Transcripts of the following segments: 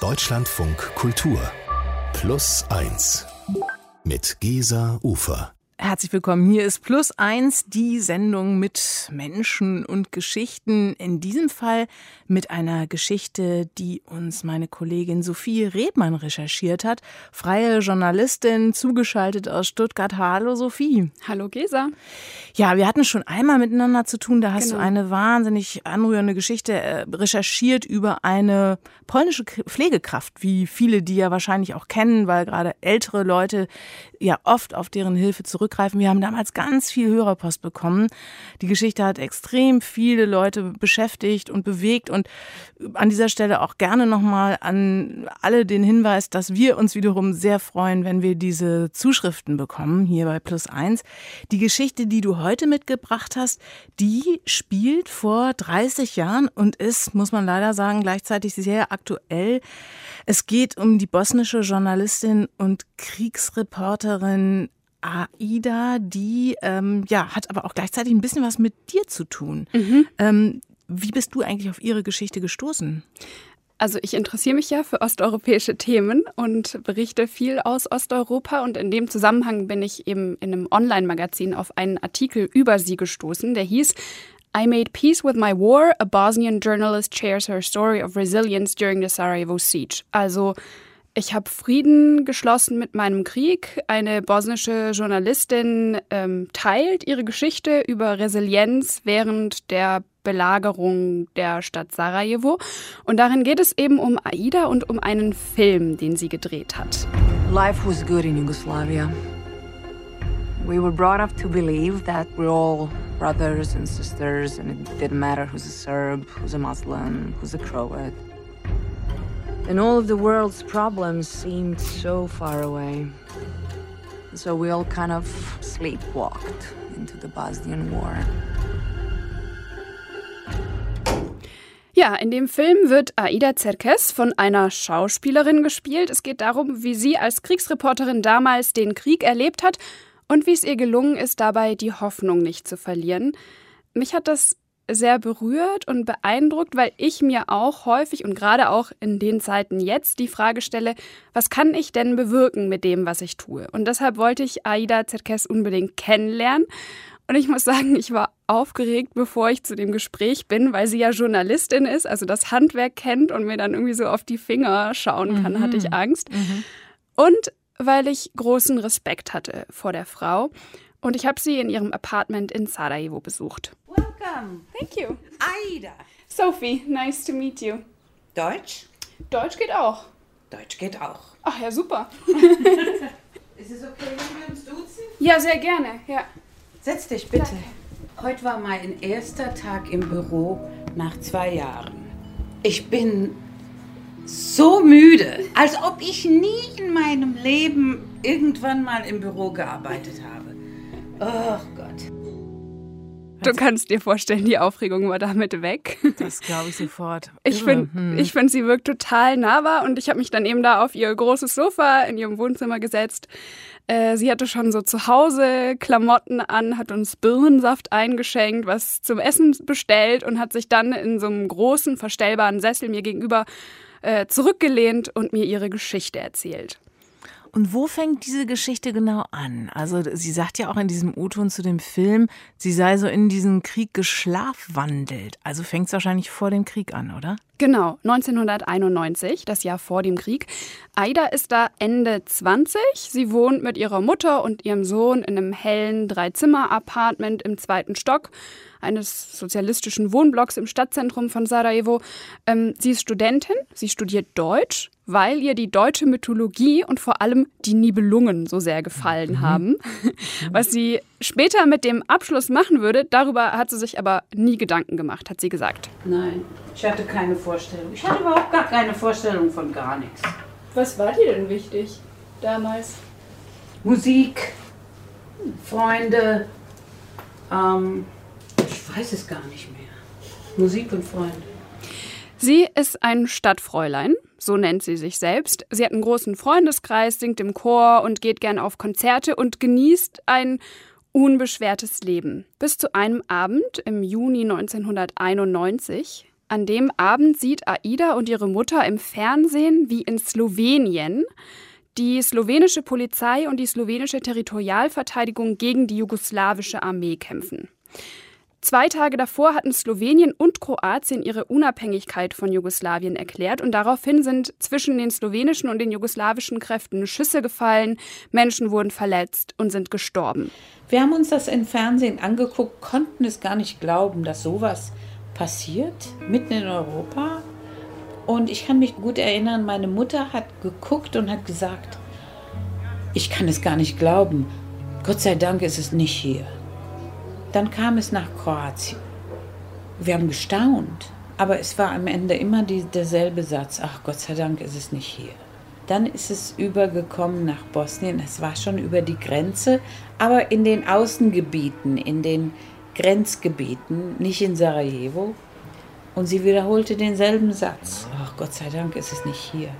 Deutschlandfunk Kultur Plus 1 mit Gesa Ufer. Herzlich willkommen. Hier ist Plus eins, die Sendung mit Menschen und Geschichten. In diesem Fall mit einer Geschichte, die uns meine Kollegin Sophie Rebmann recherchiert hat. Freie Journalistin, zugeschaltet aus Stuttgart. Hallo Sophie. Hallo Gesa. Ja, wir hatten schon einmal miteinander zu tun. Da hast genau. du eine wahnsinnig anrührende Geschichte äh, recherchiert über eine polnische Pflegekraft, wie viele die ja wahrscheinlich auch kennen, weil gerade ältere Leute ja oft auf deren Hilfe zurückgreifen. Wir haben damals ganz viel Hörerpost bekommen. Die Geschichte hat extrem viele Leute beschäftigt und bewegt und an dieser Stelle auch gerne nochmal an alle den Hinweis, dass wir uns wiederum sehr freuen, wenn wir diese Zuschriften bekommen, hier bei Plus Eins. Die Geschichte, die du heute mitgebracht hast, die spielt vor 30 Jahren und ist, muss man leider sagen, gleichzeitig sehr aktuell. Es geht um die bosnische Journalistin und Kriegsreporterin Aida, die ähm, ja hat aber auch gleichzeitig ein bisschen was mit dir zu tun. Mhm. Ähm, wie bist du eigentlich auf ihre Geschichte gestoßen? Also ich interessiere mich ja für osteuropäische Themen und berichte viel aus Osteuropa und in dem Zusammenhang bin ich eben in einem Online-Magazin auf einen Artikel über sie gestoßen, der hieß I made peace with my war. A Bosnian journalist shares her story of resilience during the Sarajevo siege. Also ich habe Frieden geschlossen mit meinem Krieg. Eine bosnische Journalistin ähm, teilt ihre Geschichte über Resilienz während der Belagerung der Stadt Sarajevo. Und darin geht es eben um Aida und um einen Film, den sie gedreht hat. Life was good in Yugoslavia. We were brought up to believe that we're all brothers and sisters, and it didn't matter who's a Serb, who's a Muslim, who's a Croat. And all of the world's problems seemed so far away. So we all kind of sleepwalked into the Bosnian War. Ja, in dem Film wird Aida Zerkes von einer Schauspielerin gespielt. Es geht darum, wie sie als Kriegsreporterin damals den Krieg erlebt hat und wie es ihr gelungen ist, dabei die Hoffnung nicht zu verlieren. Mich hat das sehr berührt und beeindruckt, weil ich mir auch häufig und gerade auch in den Zeiten jetzt die Frage stelle, was kann ich denn bewirken mit dem, was ich tue? Und deshalb wollte ich Aida Zerkes unbedingt kennenlernen. Und ich muss sagen, ich war aufgeregt, bevor ich zu dem Gespräch bin, weil sie ja Journalistin ist, also das Handwerk kennt und mir dann irgendwie so auf die Finger schauen kann, mhm. hatte ich Angst. Mhm. Und weil ich großen Respekt hatte vor der Frau. Und ich habe sie in ihrem Apartment in Sarajevo besucht. Welcome. Thank you. Aida. Sophie, nice to meet you. Deutsch? Deutsch geht auch. Deutsch geht auch. Ach ja, super. Ist es okay, wenn wir uns duzen? Ja, sehr gerne. Ja. Setz dich bitte. Heute war mein erster Tag im Büro nach zwei Jahren. Ich bin so müde, als ob ich nie in meinem Leben irgendwann mal im Büro gearbeitet habe. Oh Gott. Du kannst dir vorstellen, die Aufregung war damit weg. Das glaube ich sofort. Ich finde, hm. find, sie wirkt total nahbar und ich habe mich dann eben da auf ihr großes Sofa in ihrem Wohnzimmer gesetzt. Äh, sie hatte schon so zu Hause Klamotten an, hat uns Birnensaft eingeschenkt, was zum Essen bestellt und hat sich dann in so einem großen, verstellbaren Sessel mir gegenüber äh, zurückgelehnt und mir ihre Geschichte erzählt. Und wo fängt diese Geschichte genau an? Also sie sagt ja auch in diesem O-Ton zu dem Film, sie sei so in diesen Krieg geschlafwandelt. Also fängt es wahrscheinlich vor dem Krieg an, oder? Genau, 1991, das Jahr vor dem Krieg. Aida ist da Ende 20. Sie wohnt mit ihrer Mutter und ihrem Sohn in einem hellen Dreizimmer-Apartment im zweiten Stock eines sozialistischen Wohnblocks im Stadtzentrum von Sarajevo. Ähm, sie ist Studentin, sie studiert Deutsch, weil ihr die deutsche Mythologie und vor allem die Nibelungen so sehr gefallen mhm. haben. Was sie später mit dem Abschluss machen würde, darüber hat sie sich aber nie Gedanken gemacht, hat sie gesagt. Nein, ich hatte keine Vorstellung. Ich hatte überhaupt gar keine Vorstellung von gar nichts. Was war dir denn wichtig damals? Musik, Freunde, ähm, weiß es gar nicht mehr. Musik und Freunde. Sie ist ein Stadtfräulein, so nennt sie sich selbst. Sie hat einen großen Freundeskreis, singt im Chor und geht gern auf Konzerte und genießt ein unbeschwertes Leben. Bis zu einem Abend im Juni 1991, An dem Abend sieht Aida und ihre Mutter im Fernsehen, wie in Slowenien die slowenische Polizei und die slowenische Territorialverteidigung gegen die jugoslawische Armee kämpfen. Zwei Tage davor hatten Slowenien und Kroatien ihre Unabhängigkeit von Jugoslawien erklärt und daraufhin sind zwischen den slowenischen und den jugoslawischen Kräften Schüsse gefallen, Menschen wurden verletzt und sind gestorben. Wir haben uns das im Fernsehen angeguckt, konnten es gar nicht glauben, dass sowas passiert, mitten in Europa. Und ich kann mich gut erinnern, meine Mutter hat geguckt und hat gesagt, ich kann es gar nicht glauben, Gott sei Dank ist es nicht hier. Dann kam es nach Kroatien. Wir haben gestaunt, aber es war am Ende immer die, derselbe Satz, ach Gott sei Dank ist es nicht hier. Dann ist es übergekommen nach Bosnien, es war schon über die Grenze, aber in den Außengebieten, in den Grenzgebieten, nicht in Sarajevo. Und sie wiederholte denselben Satz, ach Gott sei Dank ist es nicht hier.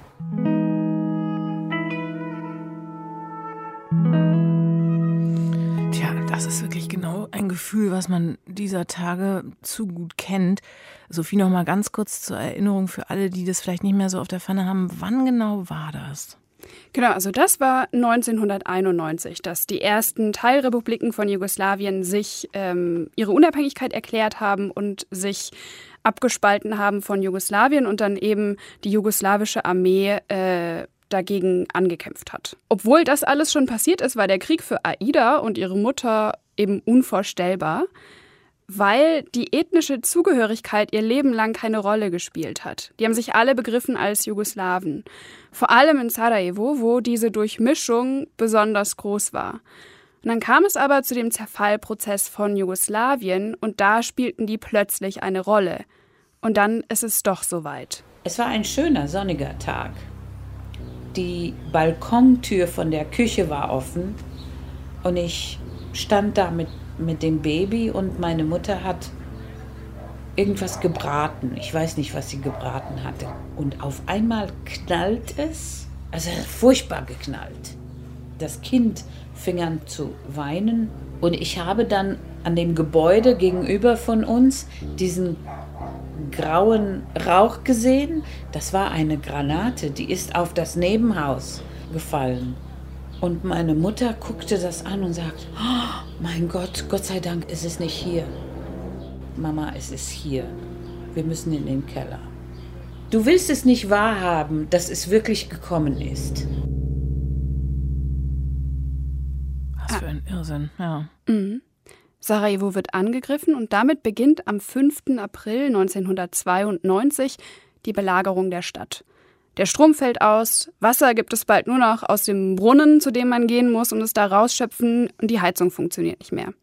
Ein Gefühl, was man dieser Tage zu gut kennt. Sophie, noch mal ganz kurz zur Erinnerung für alle, die das vielleicht nicht mehr so auf der Pfanne haben. Wann genau war das? Genau, also das war 1991, dass die ersten Teilrepubliken von Jugoslawien sich ähm, ihre Unabhängigkeit erklärt haben und sich abgespalten haben von Jugoslawien und dann eben die jugoslawische Armee äh, dagegen angekämpft hat. Obwohl das alles schon passiert ist, war der Krieg für Aida und ihre Mutter eben unvorstellbar, weil die ethnische Zugehörigkeit ihr Leben lang keine Rolle gespielt hat. Die haben sich alle begriffen als Jugoslawen. Vor allem in Sarajevo, wo diese Durchmischung besonders groß war. Und dann kam es aber zu dem Zerfallprozess von Jugoslawien und da spielten die plötzlich eine Rolle. Und dann ist es doch soweit. Es war ein schöner sonniger Tag die Balkontür von der Küche war offen und ich stand da mit, mit dem Baby und meine Mutter hat irgendwas gebraten. Ich weiß nicht, was sie gebraten hatte. Und auf einmal knallt es, also furchtbar geknallt. Das Kind fing an zu weinen und ich habe dann an dem Gebäude gegenüber von uns diesen grauen Rauch gesehen. Das war eine Granate, die ist auf das Nebenhaus gefallen. Und meine Mutter guckte das an und sagt, oh, mein Gott, Gott sei Dank ist es nicht hier. Mama, es ist hier. Wir müssen in den Keller. Du willst es nicht wahrhaben, dass es wirklich gekommen ist. Was für ein Irrsinn, ja. Mhm. Sarajevo wird angegriffen und damit beginnt am 5. April 1992 die Belagerung der Stadt. Der Strom fällt aus, Wasser gibt es bald nur noch aus dem Brunnen, zu dem man gehen muss und es da rausschöpfen, und die Heizung funktioniert nicht mehr.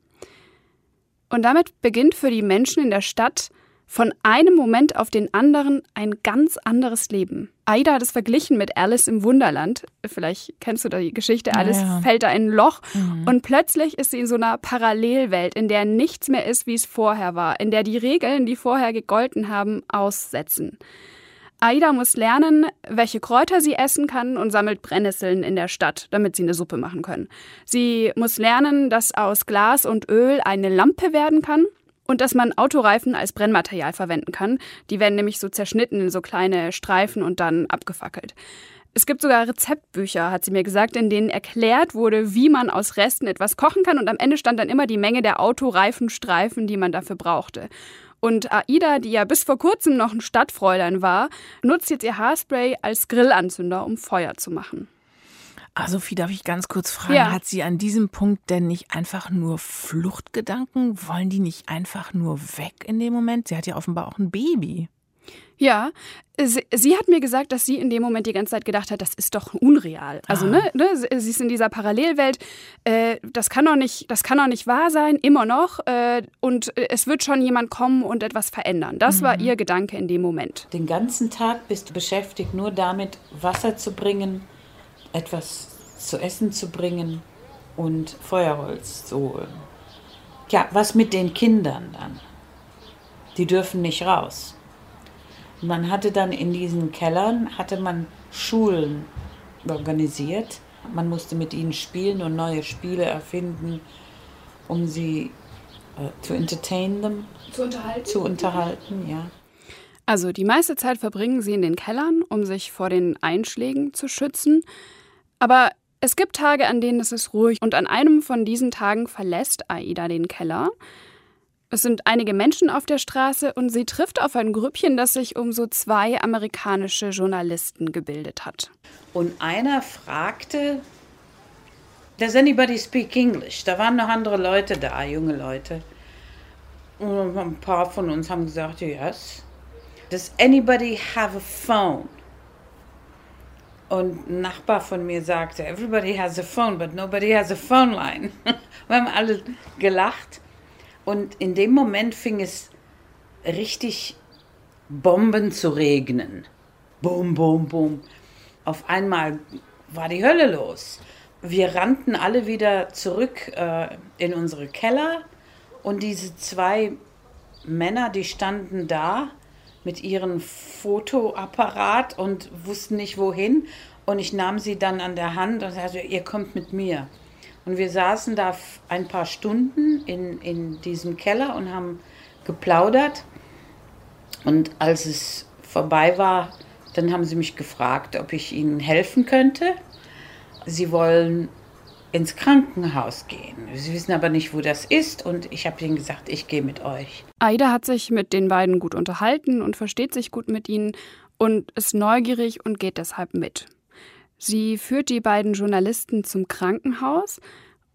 Und damit beginnt für die Menschen in der Stadt von einem Moment auf den anderen ein ganz anderes Leben. Aida hat es verglichen mit Alice im Wunderland. Vielleicht kennst du die Geschichte. Alice ja. fällt da in ein Loch mhm. und plötzlich ist sie in so einer Parallelwelt, in der nichts mehr ist, wie es vorher war, in der die Regeln, die vorher gegolten haben, aussetzen. Aida muss lernen, welche Kräuter sie essen kann und sammelt Brennnesseln in der Stadt, damit sie eine Suppe machen können. Sie muss lernen, dass aus Glas und Öl eine Lampe werden kann und dass man Autoreifen als Brennmaterial verwenden kann. Die werden nämlich so zerschnitten in so kleine Streifen und dann abgefackelt. Es gibt sogar Rezeptbücher, hat sie mir gesagt, in denen erklärt wurde, wie man aus Resten etwas kochen kann und am Ende stand dann immer die Menge der Autoreifenstreifen, die man dafür brauchte. Und Aida, die ja bis vor kurzem noch ein Stadtfräulein war, nutzt jetzt ihr Haarspray als Grillanzünder, um Feuer zu machen. Ah, Sophie, darf ich ganz kurz fragen, ja. hat sie an diesem Punkt denn nicht einfach nur Fluchtgedanken? Wollen die nicht einfach nur weg in dem Moment? Sie hat ja offenbar auch ein Baby. Ja, sie, sie, hat mir gesagt, dass sie in dem Moment die ganze Zeit gedacht hat, das ist doch unreal. Also, ah. ne, ne, sie ist in dieser Parallelwelt. Äh, das, kann doch nicht, das kann doch nicht wahr sein, immer noch. Äh, und es wird schon jemand kommen und etwas verändern. Das mhm. war ihr Gedanke in dem Moment. Den ganzen Tag bist du beschäftigt, nur damit, Wasser zu bringen, etwas zu essen zu bringen und Feuerholz zu holen. Ja, was mit den Kindern dann? Die dürfen nicht raus. Man hatte dann in diesen Kellern, hatte man Schulen organisiert. Man musste mit ihnen spielen und neue Spiele erfinden, um sie äh, zu entertain them, zu unterhalten. Zu unterhalten, ja. Also die meiste Zeit verbringen sie in den Kellern, um sich vor den Einschlägen zu schützen. Aber es gibt Tage, an denen es ist ruhig und an einem von diesen Tagen verlässt Aida den Keller. Es sind einige Menschen auf der Straße und sie trifft auf ein Grüppchen, das sich um so zwei amerikanische Journalisten gebildet hat. Und einer fragte, Does anybody speak English? Da waren noch andere Leute da, junge Leute. Und ein paar von uns haben gesagt, yes. Does anybody have a phone? Und ein Nachbar von mir sagte, everybody has a phone, but nobody has a phone line. Wir haben alle gelacht. Und in dem Moment fing es richtig Bomben zu regnen. Bum, bum, bum. Auf einmal war die Hölle los. Wir rannten alle wieder zurück äh, in unsere Keller und diese zwei Männer, die standen da mit ihrem Fotoapparat und wussten nicht wohin. Und ich nahm sie dann an der Hand und sagte, ihr kommt mit mir. Und wir saßen da ein paar Stunden in, in diesem Keller und haben geplaudert. Und als es vorbei war, dann haben sie mich gefragt, ob ich ihnen helfen könnte. Sie wollen ins Krankenhaus gehen. Sie wissen aber nicht, wo das ist und ich habe ihnen gesagt, ich gehe mit euch. Aida hat sich mit den beiden gut unterhalten und versteht sich gut mit ihnen und ist neugierig und geht deshalb mit. Sie führt die beiden Journalisten zum Krankenhaus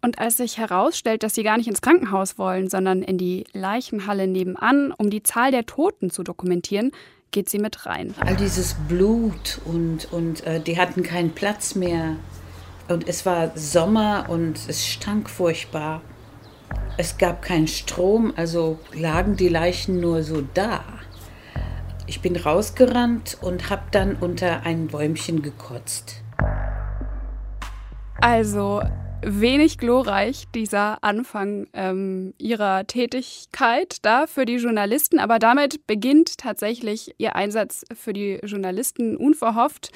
und als sich herausstellt, dass sie gar nicht ins Krankenhaus wollen, sondern in die Leichenhalle nebenan, um die Zahl der Toten zu dokumentieren, geht sie mit rein. All dieses Blut und, und äh, die hatten keinen Platz mehr und es war Sommer und es stank furchtbar. Es gab keinen Strom, also lagen die Leichen nur so da. Ich bin rausgerannt und habe dann unter ein Bäumchen gekotzt. Also wenig glorreich, dieser Anfang ähm, ihrer Tätigkeit da für die Journalisten. Aber damit beginnt tatsächlich ihr Einsatz für die Journalisten unverhofft.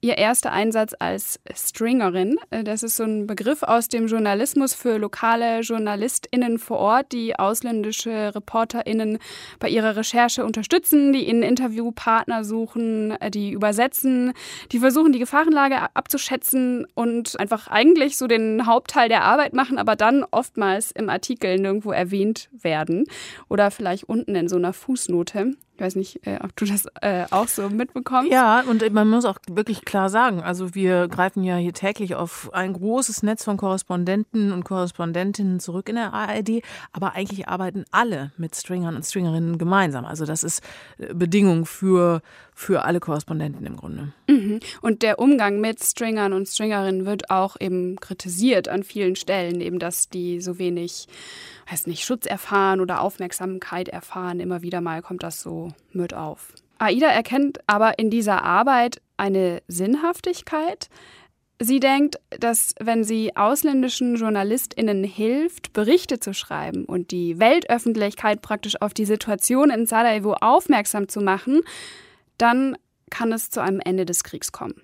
Ihr erster Einsatz als Stringerin. Äh, das ist so ein Begriff aus dem Journalismus für lokale JournalistInnen vor Ort, die ausländische ReporterInnen bei ihrer Recherche unterstützen, die ihnen Interviewpartner suchen, äh, die übersetzen, die versuchen, die Gefahrenlage abzuschätzen und einfach eigentlich so den Hauptteil der Arbeit machen, aber dann oftmals im Artikel nirgendwo erwähnt werden oder vielleicht unten in so einer Fußnote. Ich weiß nicht, äh, ob du das äh, auch so mitbekommst. Ja, und man muss auch wirklich klar sagen, also wir greifen ja hier täglich auf ein großes Netz von Korrespondenten und Korrespondentinnen zurück in der ARD, aber eigentlich arbeiten alle mit Stringern und Stringerinnen gemeinsam. Also das ist äh, Bedingung für, für alle Korrespondenten im Grunde. Mhm. Und der Umgang mit Stringern und Stringerinnen wird auch eben kritisiert an vielen Stellen, eben dass die so wenig weiß nicht, Schutz erfahren oder Aufmerksamkeit erfahren. Immer wieder mal kommt das so mit auf. Aida erkennt aber in dieser Arbeit eine Sinnhaftigkeit. Sie denkt, dass wenn sie ausländischen JournalistInnen hilft, Berichte zu schreiben und die Weltöffentlichkeit praktisch auf die Situation in Sarajevo aufmerksam zu machen, dann kann es zu einem Ende des Kriegs kommen.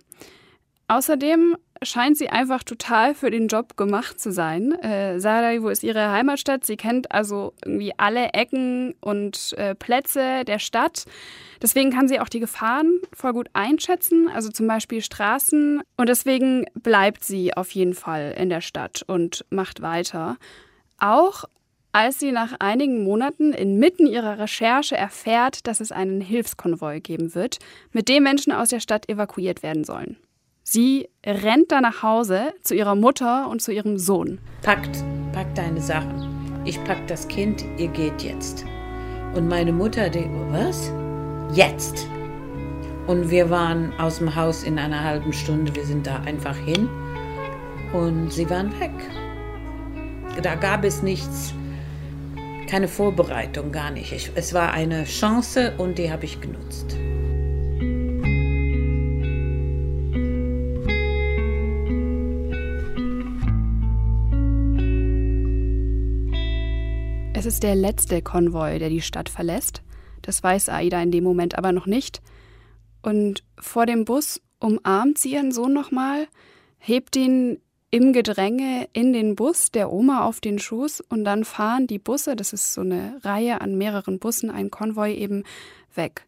Außerdem scheint sie einfach total für den Job gemacht zu sein. Äh, Sarajevo ist ihre Heimatstadt. Sie kennt also irgendwie alle Ecken und äh, Plätze der Stadt. Deswegen kann sie auch die Gefahren voll gut einschätzen, also zum Beispiel Straßen. Und deswegen bleibt sie auf jeden Fall in der Stadt und macht weiter. Auch als sie nach einigen Monaten inmitten ihrer Recherche erfährt, dass es einen Hilfskonvoi geben wird, mit dem Menschen aus der Stadt evakuiert werden sollen. Sie rennt da nach Hause zu ihrer Mutter und zu ihrem Sohn. Packt, packt deine Sachen. Ich pack das Kind, ihr geht jetzt. Und meine Mutter, die, was? Jetzt. Und wir waren aus dem Haus in einer halben Stunde. Wir sind da einfach hin. Und sie waren weg. Da gab es nichts, keine Vorbereitung, gar nicht. Ich, es war eine Chance und die habe ich genutzt. Es ist der letzte Konvoi, der die Stadt verlässt. Das weiß Aida in dem Moment aber noch nicht. Und vor dem Bus umarmt sie ihren Sohn nochmal, hebt ihn im Gedränge in den Bus der Oma auf den Schoß und dann fahren die Busse, das ist so eine Reihe an mehreren Bussen, ein Konvoi eben weg.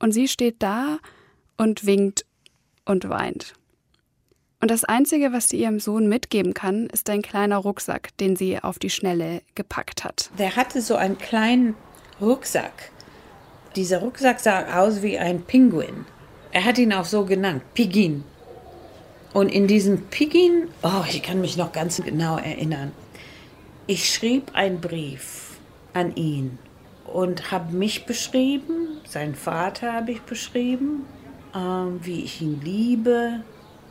Und sie steht da und winkt und weint. Und das Einzige, was sie ihrem Sohn mitgeben kann, ist ein kleiner Rucksack, den sie auf die Schnelle gepackt hat. Der hatte so einen kleinen Rucksack. Dieser Rucksack sah aus wie ein Pinguin. Er hat ihn auch so genannt, Pigin. Und in diesem Pigin, oh, ich kann mich noch ganz genau erinnern, ich schrieb einen Brief an ihn und habe mich beschrieben, seinen Vater habe ich beschrieben, äh, wie ich ihn liebe,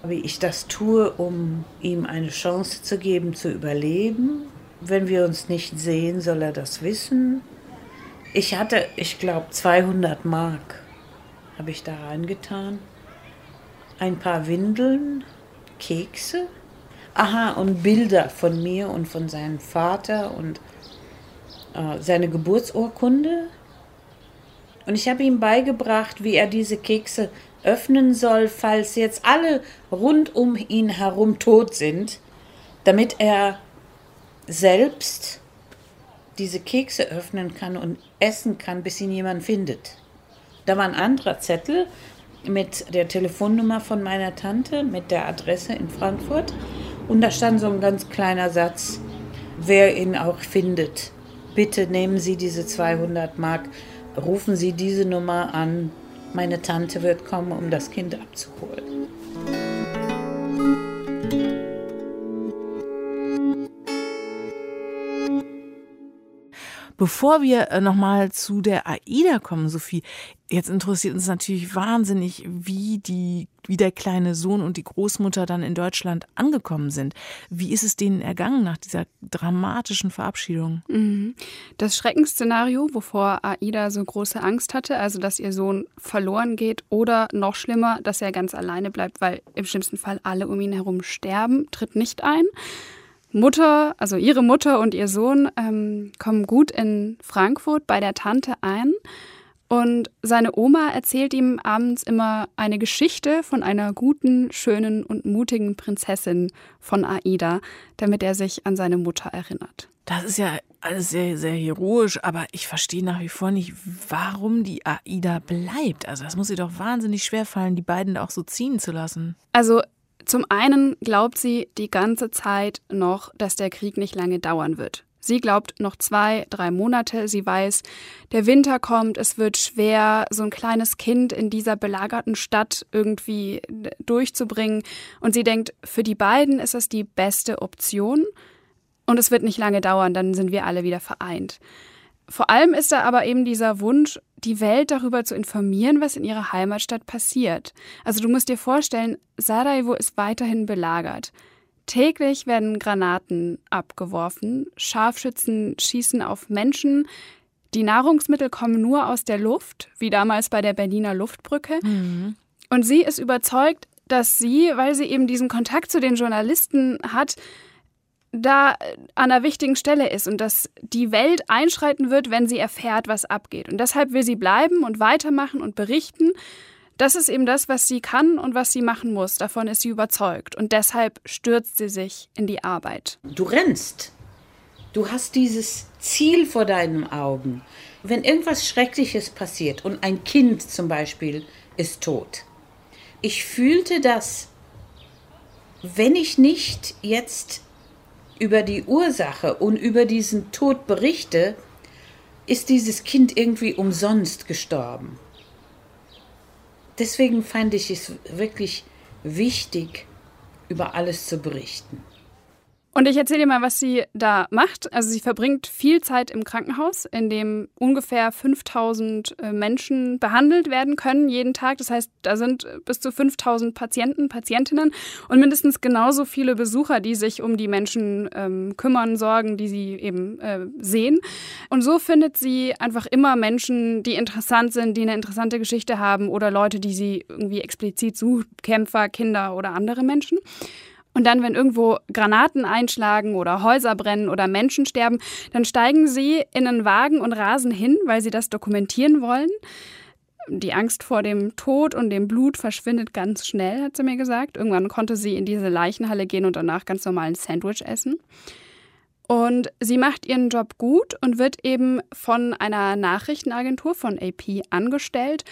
wie ich das tue, um ihm eine Chance zu geben, zu überleben. Wenn wir uns nicht sehen, soll er das wissen. Ich hatte, ich glaube, 200 Mark habe ich da reingetan. Ein paar Windeln, Kekse. Aha, und Bilder von mir und von seinem Vater und äh, seine Geburtsurkunde. Und ich habe ihm beigebracht, wie er diese Kekse öffnen soll, falls jetzt alle rund um ihn herum tot sind, damit er selbst diese Kekse öffnen kann und essen kann, bis ihn jemand findet. Da war ein anderer Zettel mit der Telefonnummer von meiner Tante, mit der Adresse in Frankfurt. Und da stand so ein ganz kleiner Satz, wer ihn auch findet. Bitte nehmen Sie diese 200 Mark, rufen Sie diese Nummer an, meine Tante wird kommen, um das Kind abzuholen. Bevor wir äh, nochmal zu der AIDA kommen, Sophie, jetzt interessiert uns natürlich wahnsinnig, wie die, wie der kleine Sohn und die Großmutter dann in Deutschland angekommen sind. Wie ist es denen ergangen nach dieser dramatischen Verabschiedung? Mhm. Das Schreckensszenario, wovor AIDA so große Angst hatte, also dass ihr Sohn verloren geht oder noch schlimmer, dass er ganz alleine bleibt, weil im schlimmsten Fall alle um ihn herum sterben, tritt nicht ein. Mutter, also ihre Mutter und ihr Sohn ähm, kommen gut in Frankfurt bei der Tante ein. Und seine Oma erzählt ihm abends immer eine Geschichte von einer guten, schönen und mutigen Prinzessin von Aida, damit er sich an seine Mutter erinnert. Das ist ja alles sehr, sehr heroisch, aber ich verstehe nach wie vor nicht, warum die Aida bleibt. Also das muss ihr doch wahnsinnig schwer fallen, die beiden auch so ziehen zu lassen. Also zum einen glaubt sie die ganze Zeit noch, dass der Krieg nicht lange dauern wird. Sie glaubt noch zwei, drei Monate. Sie weiß, der Winter kommt, es wird schwer, so ein kleines Kind in dieser belagerten Stadt irgendwie durchzubringen. Und sie denkt, für die beiden ist das die beste Option. Und es wird nicht lange dauern, dann sind wir alle wieder vereint. Vor allem ist da aber eben dieser Wunsch, die Welt darüber zu informieren, was in ihrer Heimatstadt passiert. Also du musst dir vorstellen, Sarajevo ist weiterhin belagert. Täglich werden Granaten abgeworfen, Scharfschützen schießen auf Menschen, die Nahrungsmittel kommen nur aus der Luft, wie damals bei der Berliner Luftbrücke. Mhm. Und sie ist überzeugt, dass sie, weil sie eben diesen Kontakt zu den Journalisten hat, da an einer wichtigen Stelle ist und dass die Welt einschreiten wird, wenn sie erfährt, was abgeht. Und deshalb will sie bleiben und weitermachen und berichten. Das ist eben das, was sie kann und was sie machen muss. Davon ist sie überzeugt. Und deshalb stürzt sie sich in die Arbeit. Du rennst. Du hast dieses Ziel vor deinen Augen. Wenn irgendwas Schreckliches passiert und ein Kind zum Beispiel ist tot. Ich fühlte das, wenn ich nicht jetzt über die Ursache und über diesen Tod berichte, ist dieses Kind irgendwie umsonst gestorben. Deswegen fand ich es wirklich wichtig, über alles zu berichten. Und ich erzähle dir mal, was sie da macht. Also sie verbringt viel Zeit im Krankenhaus, in dem ungefähr 5000 äh, Menschen behandelt werden können jeden Tag. Das heißt, da sind bis zu 5000 Patienten, Patientinnen und mindestens genauso viele Besucher, die sich um die Menschen ähm, kümmern, sorgen, die sie eben äh, sehen. Und so findet sie einfach immer Menschen, die interessant sind, die eine interessante Geschichte haben oder Leute, die sie irgendwie explizit sucht, Kämpfer, Kinder oder andere Menschen. Und dann, wenn irgendwo Granaten einschlagen oder Häuser brennen oder Menschen sterben, dann steigen sie in einen Wagen und rasen hin, weil sie das dokumentieren wollen. Die Angst vor dem Tod und dem Blut verschwindet ganz schnell, hat sie mir gesagt. Irgendwann konnte sie in diese Leichenhalle gehen und danach ganz normal ein Sandwich essen. Und sie macht ihren Job gut und wird eben von einer Nachrichtenagentur von AP angestellt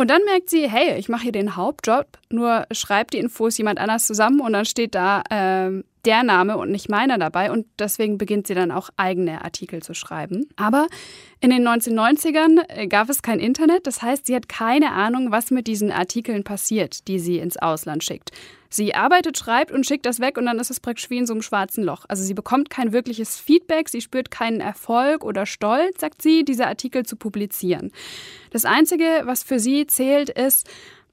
Und dann merkt sie, hey, ich mache hier den Hauptjob, nur schreibt die Infos jemand anders zusammen und dann steht da äh, der Name und nicht meiner dabei und deswegen beginnt sie dann auch eigene Artikel zu schreiben. Aber in den 1990ern äh, gab es kein Internet, das heißt, sie hat keine Ahnung, was mit diesen Artikeln passiert, die sie ins Ausland schickt. Sie arbeitet, schreibt und schickt das weg und dann ist es praktisch wie in so einem schwarzen Loch. Also sie bekommt kein wirkliches Feedback, sie spürt keinen Erfolg oder Stolz, sagt sie, diese Artikel zu publizieren. Das Einzige, was für sie zählt, ist,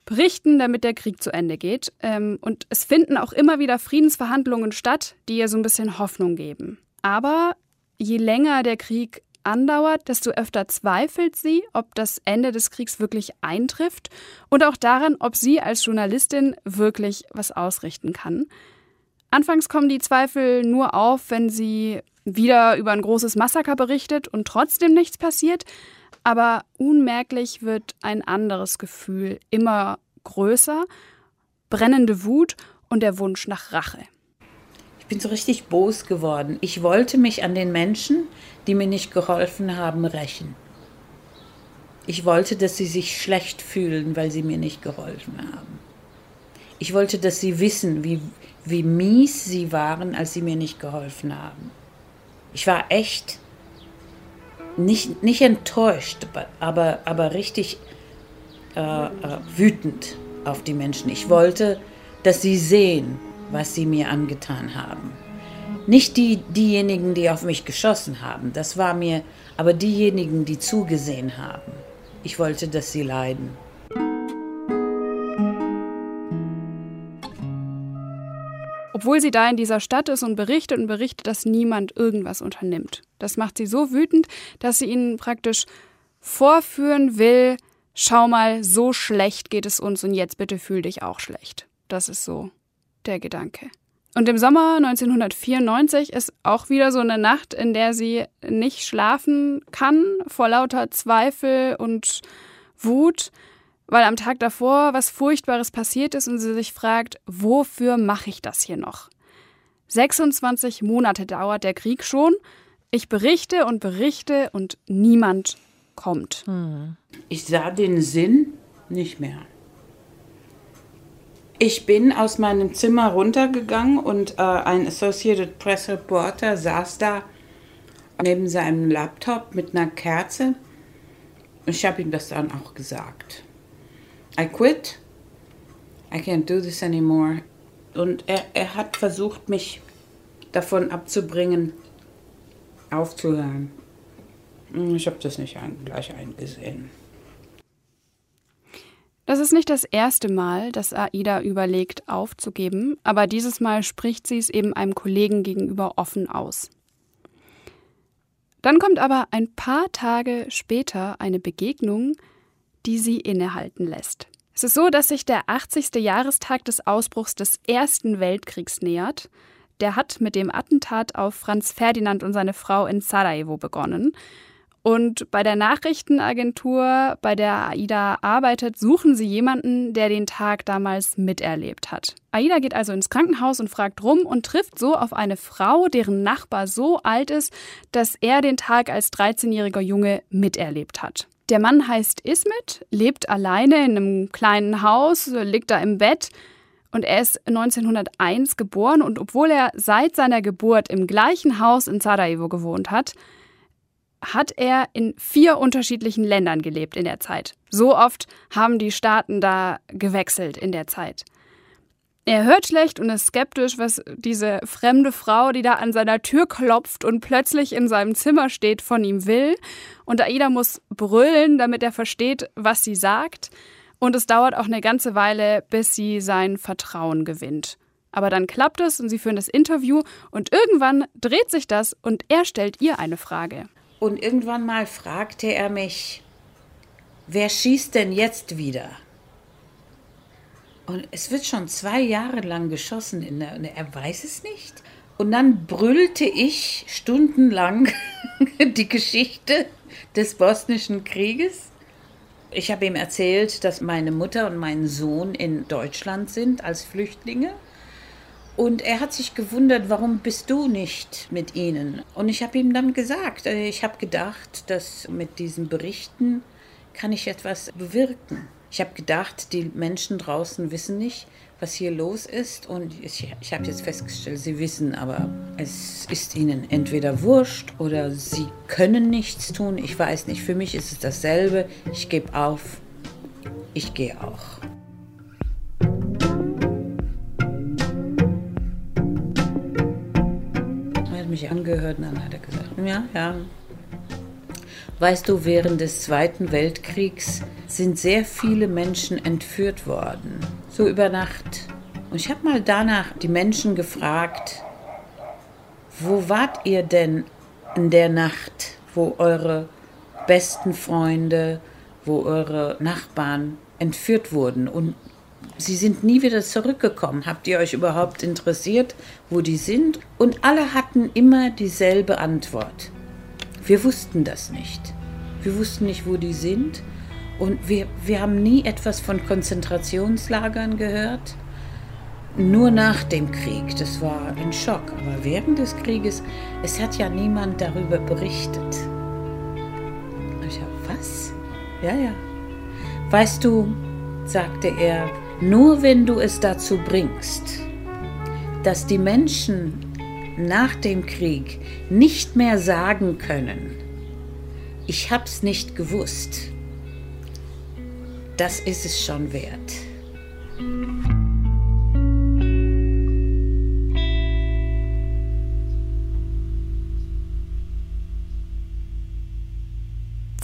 berichten, damit der Krieg zu Ende geht. Ähm, und es finden auch immer wieder Friedensverhandlungen statt, die ihr so ein bisschen Hoffnung geben. Aber je länger der Krieg andauert, desto öfter zweifelt sie, ob das Ende des Kriegs wirklich eintrifft und auch daran, ob sie als Journalistin wirklich was ausrichten kann. Anfangs kommen die Zweifel nur auf, wenn sie wieder über ein großes Massaker berichtet und trotzdem nichts passiert, aber unmerklich wird ein anderes Gefühl immer größer, brennende Wut und der Wunsch nach Rache. Ich bin so richtig bos geworden. Ich wollte mich an den Menschen, die mir nicht geholfen haben, rächen. Ich wollte, dass sie sich schlecht fühlen, weil sie mir nicht geholfen haben. Ich wollte, dass sie wissen, wie, wie mies sie waren, als sie mir nicht geholfen haben. Ich war echt nicht, nicht enttäuscht, aber, aber richtig äh, äh, wütend auf die Menschen. Ich wollte, dass sie sehen, was sie mir angetan haben. Nicht die, diejenigen, die auf mich geschossen haben, das war mir, aber diejenigen, die zugesehen haben. Ich wollte, dass sie leiden. Obwohl sie da in dieser Stadt ist und berichtet und berichtet, dass niemand irgendwas unternimmt. Das macht sie so wütend, dass sie ihnen praktisch vorführen will, schau mal, so schlecht geht es uns und jetzt bitte fühl dich auch schlecht. Das ist so der Gedanke. Und im Sommer 1994 ist auch wieder so eine Nacht, in der sie nicht schlafen kann vor lauter Zweifel und Wut, weil am Tag davor was Furchtbares passiert ist und sie sich fragt, wofür mache ich das hier noch? 26 Monate dauert der Krieg schon. Ich berichte und berichte und niemand kommt. Hm. Ich sah den Sinn nicht mehr. Ich bin aus meinem Zimmer runtergegangen und äh, ein Associated Press Reporter saß da neben seinem Laptop mit einer Kerze. Ich habe ihm das dann auch gesagt. I quit. I can't do this anymore. Und er, er hat versucht, mich davon abzubringen, aufzuhören. Ich habe das nicht gleich eingesehen. Das ist nicht das erste Mal, dass Aida überlegt, aufzugeben, aber dieses Mal spricht sie es eben einem Kollegen gegenüber offen aus. Dann kommt aber ein paar Tage später eine Begegnung, die sie innehalten lässt. Es ist so, dass sich der 80. Jahrestag des Ausbruchs des Ersten Weltkriegs nähert. Der hat mit dem Attentat auf Franz Ferdinand und seine Frau in Sarajevo begonnen. Und bei der Nachrichtenagentur, bei der AIDA arbeitet, suchen sie jemanden, der den Tag damals miterlebt hat. AIDA geht also ins Krankenhaus und fragt rum und trifft so auf eine Frau, deren Nachbar so alt ist, dass er den Tag als 13-jähriger Junge miterlebt hat. Der Mann heißt Ismet, lebt alleine in einem kleinen Haus, liegt da im Bett und er ist 1901 geboren und obwohl er seit seiner Geburt im gleichen Haus in Sarajevo gewohnt hat, hat er in vier unterschiedlichen Ländern gelebt in der Zeit. So oft haben die Staaten da gewechselt in der Zeit. Er hört schlecht und ist skeptisch, was diese fremde Frau, die da an seiner Tür klopft und plötzlich in seinem Zimmer steht, von ihm will. Und Aida muss brüllen, damit er versteht, was sie sagt. Und es dauert auch eine ganze Weile, bis sie sein Vertrauen gewinnt. Aber dann klappt es und sie führen das Interview und irgendwann dreht sich das und er stellt ihr eine Frage. Und irgendwann mal fragte er mich, wer schießt denn jetzt wieder? Und es wird schon zwei Jahre lang geschossen, in der, er weiß es nicht. Und dann brüllte ich stundenlang die Geschichte des bosnischen Krieges. Ich habe ihm erzählt, dass meine Mutter und mein Sohn in Deutschland sind als Flüchtlinge und er hat sich gewundert, warum bist du nicht mit ihnen? Und ich habe ihm dann gesagt, äh, ich habe gedacht, dass mit diesen Berichten kann ich etwas bewirken. Ich habe gedacht, die Menschen draußen wissen nicht, was hier los ist. Und ich, ich habe jetzt festgestellt, sie wissen, aber es ist ihnen entweder wurscht oder sie können nichts tun. Ich weiß nicht. Für mich ist es dasselbe. Ich gebe auf. Ich gehe auch. Mich angehört und dann hat er gesagt, ja, ja. Weißt du, während des Zweiten Weltkriegs sind sehr viele Menschen entführt worden so über Nacht. Und ich habe mal danach die Menschen gefragt, wo wart ihr denn in der Nacht, wo eure besten Freunde, wo eure Nachbarn entführt wurden und sie sind nie wieder zurückgekommen. Habt ihr euch überhaupt interessiert, wo die sind? Und alle hatten immer dieselbe Antwort. Wir wussten das nicht. Wir wussten nicht, wo die sind und wir, wir haben nie etwas von Konzentrationslagern gehört. Nur nach dem Krieg, das war ein Schock. Aber während des Krieges, es hat ja niemand darüber berichtet. Ich habe, was? Ja, ja. Weißt du, sagte er, nur wenn du es dazu bringst, dass die Menschen nach dem Krieg nicht mehr sagen können, ich hab's nicht gewusst, das ist es schon wert.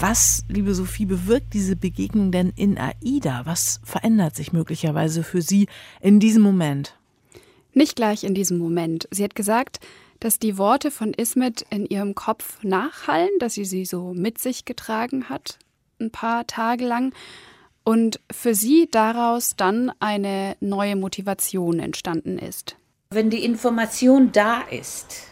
Was, liebe Sophie, bewirkt diese Begegnung denn in AIDA? Was verändert sich möglicherweise für Sie in diesem Moment? Nicht gleich in diesem Moment. Sie hat gesagt, dass die Worte von Ismet in ihrem Kopf nachhallen, dass sie sie so mit sich getragen hat, ein paar Tage lang und für sie daraus dann eine neue Motivation entstanden ist. Wenn die Information da ist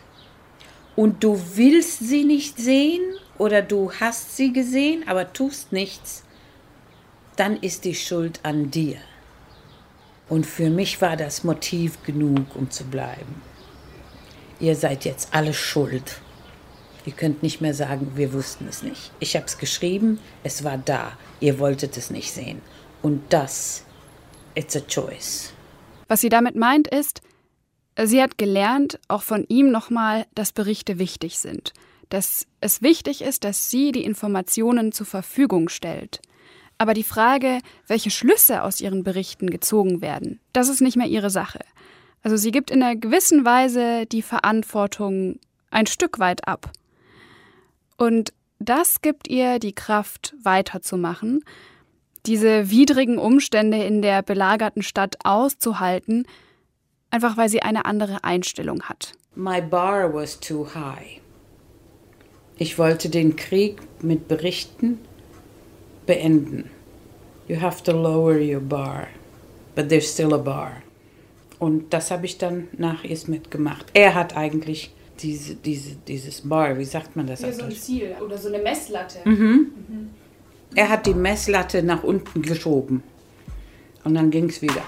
und du willst sie nicht sehen oder du hast sie gesehen, aber tust nichts, dann ist die Schuld an dir. Und für mich war das Motiv genug, um zu bleiben. Ihr seid jetzt alle schuld. Ihr könnt nicht mehr sagen, wir wussten es nicht. Ich habe es geschrieben, es war da. Ihr wolltet es nicht sehen. Und das, it's a choice. Was sie damit meint ist, sie hat gelernt, auch von ihm nochmal, dass Berichte wichtig sind. Dass es wichtig ist, dass sie die Informationen zur Verfügung stellt. Aber die Frage, welche Schlüsse aus ihren Berichten gezogen werden, das ist nicht mehr ihre Sache. Also sie gibt in einer gewissen Weise die Verantwortung ein Stück weit ab. Und das gibt ihr die Kraft, weiterzumachen, diese widrigen Umstände in der belagerten Stadt auszuhalten, einfach weil sie eine andere Einstellung hat. My bar was too high. Ich wollte den Krieg mit Berichten beenden. You have to lower your bar, but there's still a bar. Und das habe ich dann nach Ismet gemacht. Er hat eigentlich diese, diese, dieses Bar, wie sagt man das? Ja, so ein Ziel oder so eine Messlatte. Mhm. Mhm. Er hat die Messlatte nach unten geschoben. Und dann ging es wieder.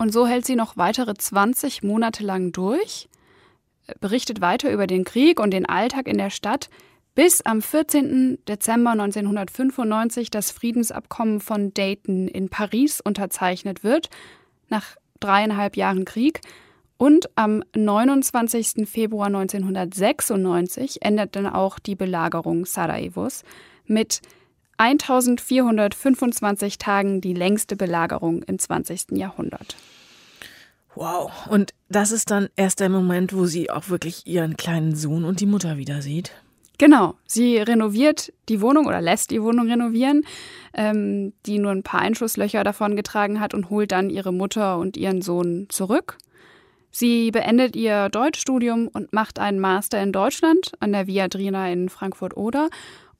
Und so hält sie noch weitere 20 Monate lang durch, berichtet weiter über den Krieg und den Alltag in der Stadt, bis am 14. Dezember 1995 das Friedensabkommen von Dayton in Paris unterzeichnet wird, nach dreieinhalb Jahren Krieg. Und am 29. Februar 1996 endet dann auch die Belagerung Sarajevos mit 1425 Tagen die längste Belagerung im 20. Jahrhundert. Wow. Und das ist dann erst der Moment, wo sie auch wirklich ihren kleinen Sohn und die Mutter wieder sieht. Genau. Sie renoviert die Wohnung oder lässt die Wohnung renovieren, ähm, die nur ein paar Einschusslöcher davon getragen hat und holt dann ihre Mutter und ihren Sohn zurück. Sie beendet ihr Deutschstudium und macht einen Master in Deutschland an der Viadrina in Frankfurt-Oder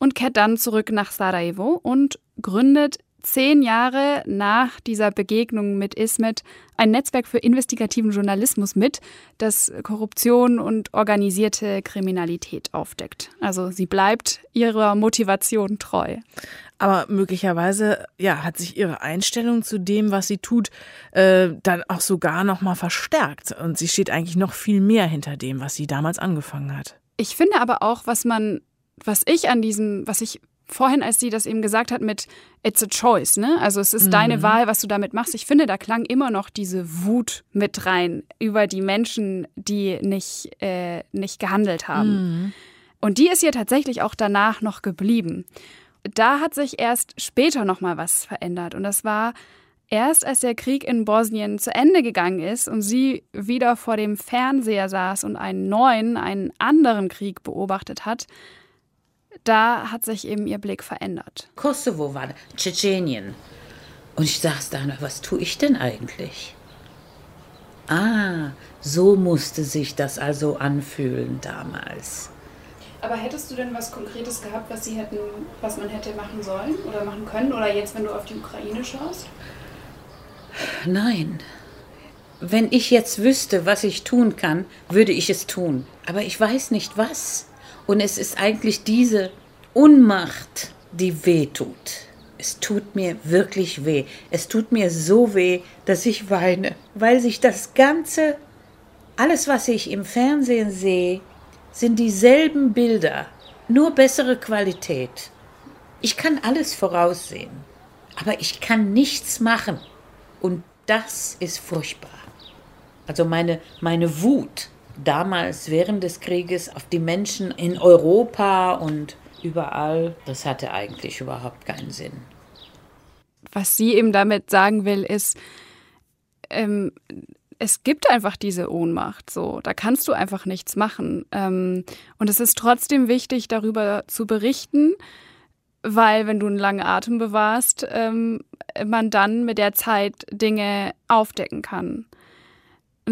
und kehrt dann zurück nach Sarajevo und gründet zehn Jahre nach dieser Begegnung mit Ismet ein Netzwerk für investigativen Journalismus mit, das Korruption und organisierte Kriminalität aufdeckt. Also sie bleibt ihrer Motivation treu. Aber möglicherweise ja, hat sich ihre Einstellung zu dem, was sie tut, äh, dann auch sogar noch mal verstärkt. Und sie steht eigentlich noch viel mehr hinter dem, was sie damals angefangen hat. Ich finde aber auch, was man, was ich an diesem, was ich vorhin, als sie das eben gesagt hat mit It's a choice, ne? Also es ist mhm. deine Wahl, was du damit machst. Ich finde, da klang immer noch diese Wut mit rein über die Menschen, die nicht, äh, nicht gehandelt haben. Mhm. Und die ist ihr tatsächlich auch danach noch geblieben. Da hat sich erst später noch mal was verändert und das war erst als der Krieg in Bosnien zu Ende gegangen ist und sie wieder vor dem Fernseher saß und einen neuen, einen anderen Krieg beobachtet hat, da hat sich eben ihr Blick verändert. Kosovo war Tschetschenien. Und ich saß da, was tue ich denn eigentlich? Ah, so musste sich das also anfühlen damals. Aber hättest du denn was Konkretes gehabt, was sie hätten, was man hätte machen sollen oder machen können? Oder jetzt, wenn du auf die Ukraine schaust? Nein. Wenn ich jetzt wüsste, was ich tun kann, würde ich es tun. Aber ich weiß nicht was. Und es ist eigentlich diese Unmacht, die weh tut. Es tut mir wirklich weh. Es tut mir so weh, dass ich weine, weil sich das Ganze, alles, was ich im Fernsehen sehe, sind dieselben Bilder, nur bessere Qualität. Ich kann alles voraussehen, aber ich kann nichts machen. Und das ist furchtbar. Also meine, meine Wut damals während des Krieges auf die Menschen in Europa und überall, das hatte eigentlich überhaupt keinen Sinn. Was sie eben damit sagen will, ist, ähm, es gibt einfach diese Ohnmacht. So, da kannst du einfach nichts machen. Ähm, und es ist trotzdem wichtig, darüber zu berichten, weil wenn du einen langen Atem bewahrst, ähm, man dann mit der Zeit Dinge aufdecken kann.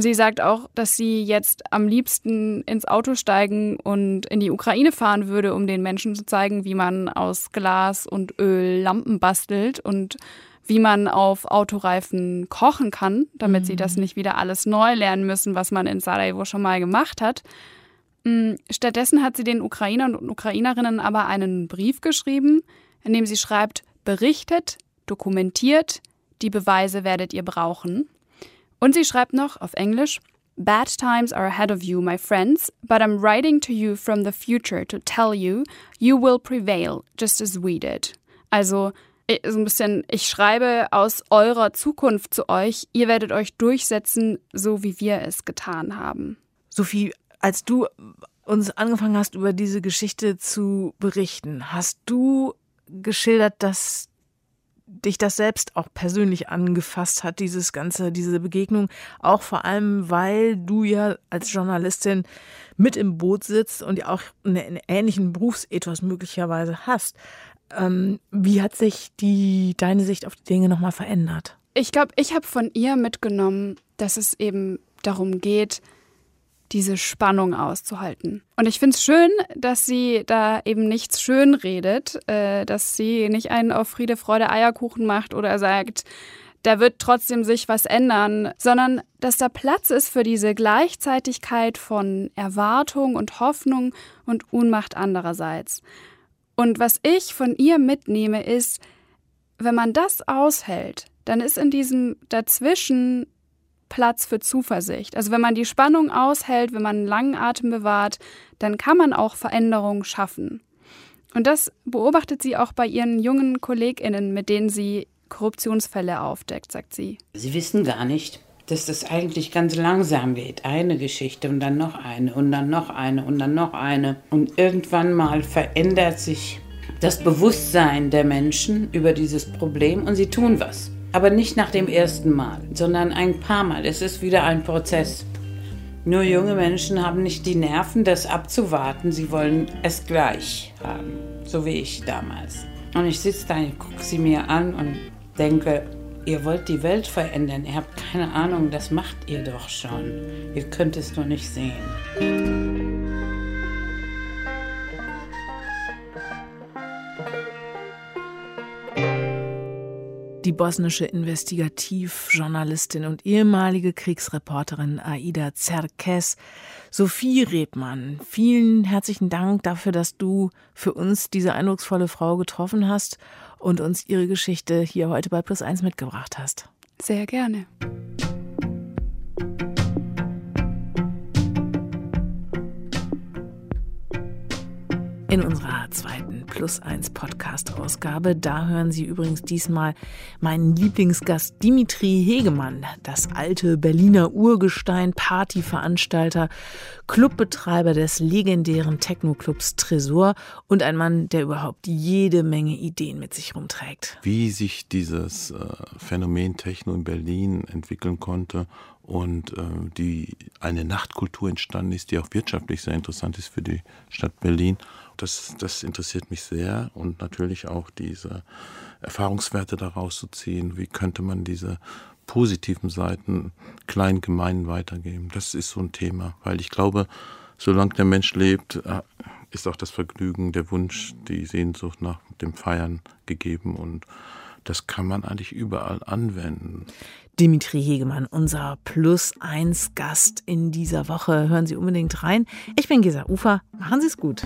Sie sagt auch, dass sie jetzt am liebsten ins Auto steigen und in die Ukraine fahren würde, um den Menschen zu zeigen, wie man aus Glas und Öl Lampen bastelt und wie man auf Autoreifen kochen kann, damit mhm. sie das mhm. nicht wieder alles neu lernen müssen, was man in Sarajevo schon mal gemacht hat. Mm, stattdessen hat sie den Ukrainern und Ukrainerinnen aber einen Brief geschrieben, in dem sie schreibt, berichtet, dokumentiert, die Beweise werdet ihr brauchen. Und sie schreibt noch auf Englisch, Bad times are ahead of you, my friends, but I'm writing to you from the future to tell you you will prevail, just as we did. Also so ein bisschen, ich schreibe aus eurer Zukunft zu euch, ihr werdet euch durchsetzen, so wie wir es getan haben. Sophie, als du uns angefangen hast, über diese Geschichte zu berichten, hast du geschildert, dass dich das selbst auch persönlich angefasst hat, dieses ganze, diese Begegnung, auch vor allem, weil du ja als Journalistin mit im Boot sitzt und ja auch einen ähnlichen Berufsethos möglicherweise hast. Ähm, wie hat sich die, deine Sicht auf die Dinge nochmal verändert? Ich glaube, ich habe von ihr mitgenommen, dass es eben darum geht, diese Spannung auszuhalten. Und ich finde es schön, dass sie da eben nichts schön redet, äh, dass sie nicht einen auf Friede, Freude, Eierkuchen macht oder sagt, da wird trotzdem sich was ändern, sondern dass da Platz ist für diese Gleichzeitigkeit von Erwartung und Hoffnung und Unmacht andererseits. Und was ich von ihr mitnehme, ist, wenn man das aushält, dann ist in diesem Dazwischen Platz für Zuversicht. Also wenn man die Spannung aushält, wenn man einen langen Atem bewahrt, dann kann man auch Veränderungen schaffen. Und das beobachtet sie auch bei ihren jungen Kolleginnen, mit denen sie Korruptionsfälle aufdeckt, sagt sie. Sie wissen gar nicht, dass das eigentlich ganz langsam geht. Eine Geschichte und dann noch eine und dann noch eine und dann noch eine. Und irgendwann mal verändert sich das Bewusstsein der Menschen über dieses Problem und sie tun was. Aber nicht nach dem ersten Mal, sondern ein paar Mal. Es ist wieder ein Prozess. Nur junge Menschen haben nicht die Nerven, das abzuwarten. Sie wollen es gleich haben, so wie ich damals. Und ich sitze da, ich gucke sie mir an und denke, Ihr wollt die Welt verändern. Ihr habt keine Ahnung, das macht ihr doch schon. Ihr könnt es nur nicht sehen. Die bosnische Investigativjournalistin und ehemalige Kriegsreporterin Aida Zerkes, Sophie Redmann. Vielen herzlichen Dank dafür, dass du für uns diese eindrucksvolle Frau getroffen hast und uns ihre Geschichte hier heute bei Plus 1 mitgebracht hast. Sehr gerne. In unserer zweiten Plus 1 Podcast-Ausgabe. Da hören Sie übrigens diesmal meinen Lieblingsgast Dimitri Hegemann, das alte Berliner Urgestein, Partyveranstalter, Clubbetreiber des legendären Techno-Clubs Tresor und ein Mann, der überhaupt jede Menge Ideen mit sich rumträgt. Wie sich dieses äh, Phänomen Techno in Berlin entwickeln konnte und äh, die eine Nachtkultur entstanden ist, die auch wirtschaftlich sehr interessant ist für die Stadt Berlin. Das, das interessiert mich sehr und natürlich auch diese Erfahrungswerte daraus zu ziehen. Wie könnte man diese positiven Seiten kleinen Gemeinden weitergeben? Das ist so ein Thema, weil ich glaube, solange der Mensch lebt, äh, ist auch das Vergnügen, der Wunsch, die Sehnsucht nach dem Feiern gegeben und das kann man eigentlich überall anwenden. Dimitri Hegemann, unser Plus 1 Gast in dieser Woche. Hören Sie unbedingt rein. Ich bin Gesa Ufer. Machen Sie es gut.